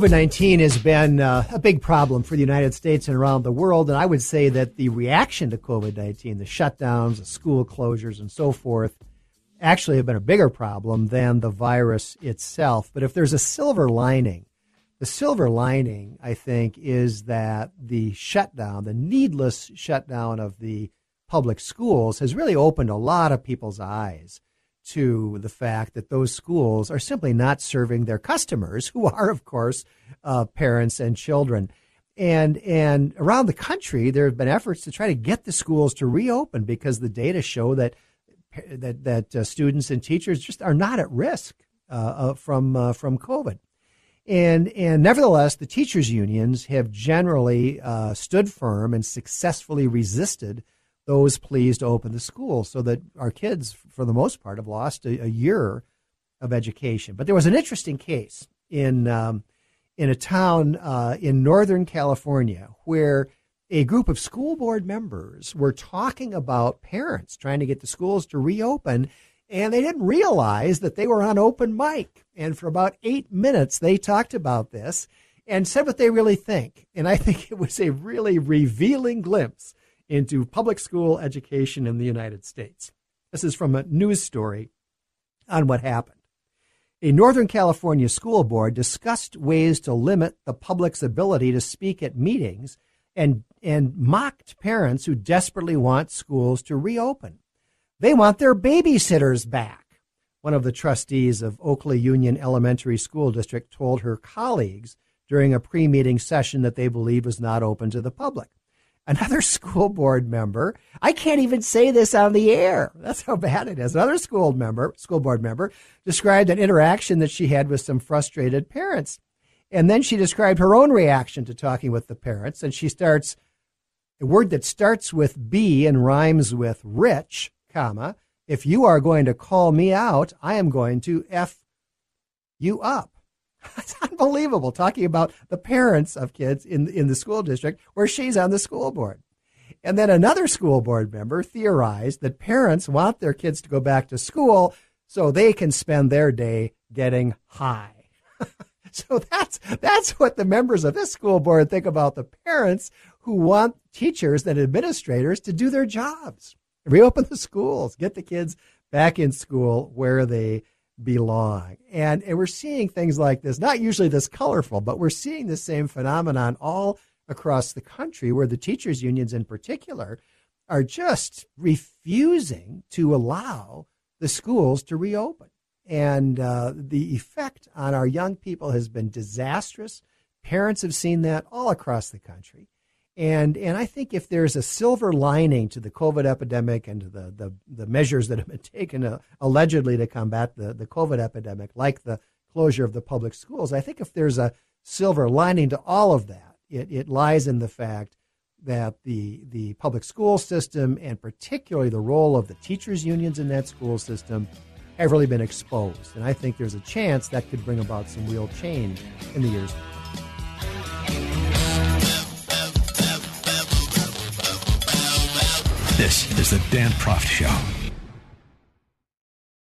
COVID 19 has been uh, a big problem for the United States and around the world. And I would say that the reaction to COVID 19, the shutdowns, the school closures, and so forth, actually have been a bigger problem than the virus itself. But if there's a silver lining, the silver lining, I think, is that the shutdown, the needless shutdown of the public schools, has really opened a lot of people's eyes to the fact that those schools are simply not serving their customers, who are, of course, uh, parents and children. And and around the country, there have been efforts to try to get the schools to reopen because the data show that that that uh, students and teachers just are not at risk uh, uh from uh, from COVID. And and nevertheless, the teachers unions have generally uh, stood firm and successfully resisted those pleas to open the schools so that our kids, for the most part, have lost a, a year of education. But there was an interesting case in um, in a town uh, in Northern California where a group of school board members were talking about parents trying to get the schools to reopen, and they didn't realize that they were on open mic. And for about eight minutes, they talked about this and said what they really think. And I think it was a really revealing glimpse into public school education in the United States. This is from a news story on what happened. A Northern California school board discussed ways to limit the public's ability to speak at meetings and, and mocked parents who desperately want schools to reopen. They want their babysitters back. One of the trustees of Oakley Union Elementary School District told her colleagues during a pre meeting session that they believe was not open to the public another school board member, I can't even say this on the air. That's how bad it is. Another school member, school board member, described an interaction that she had with some frustrated parents. And then she described her own reaction to talking with the parents. And she starts a word that starts with B and rhymes with rich, comma. If you are going to call me out, I am going to F you up. It's unbelievable talking about the parents of kids in, in the school district where she's on the school board. And then another school board member theorized that parents want their kids to go back to school so they can spend their day getting high. so that's that's what the members of this school board think about the parents who want teachers and administrators to do their jobs. Reopen the schools, get the kids back in school where they belong. And, and we're seeing things like this, not usually this colorful, but we're seeing the same phenomenon all across the country where the teachers' unions in particular are just refusing to allow the schools to reopen. And uh, the effect on our young people has been disastrous. Parents have seen that all across the country. And and I think if there's a silver lining to the COVID epidemic and the, the, the measures that have been taken uh, allegedly to combat the, the COVID epidemic, like the closure of the public schools, I think if there's a silver lining to all of that, it, it lies in the fact that the the public school system and particularly the role of the teachers unions in that school system have really been exposed. And I think there's a chance that could bring about some real change in the years This is the Dan Proft Show.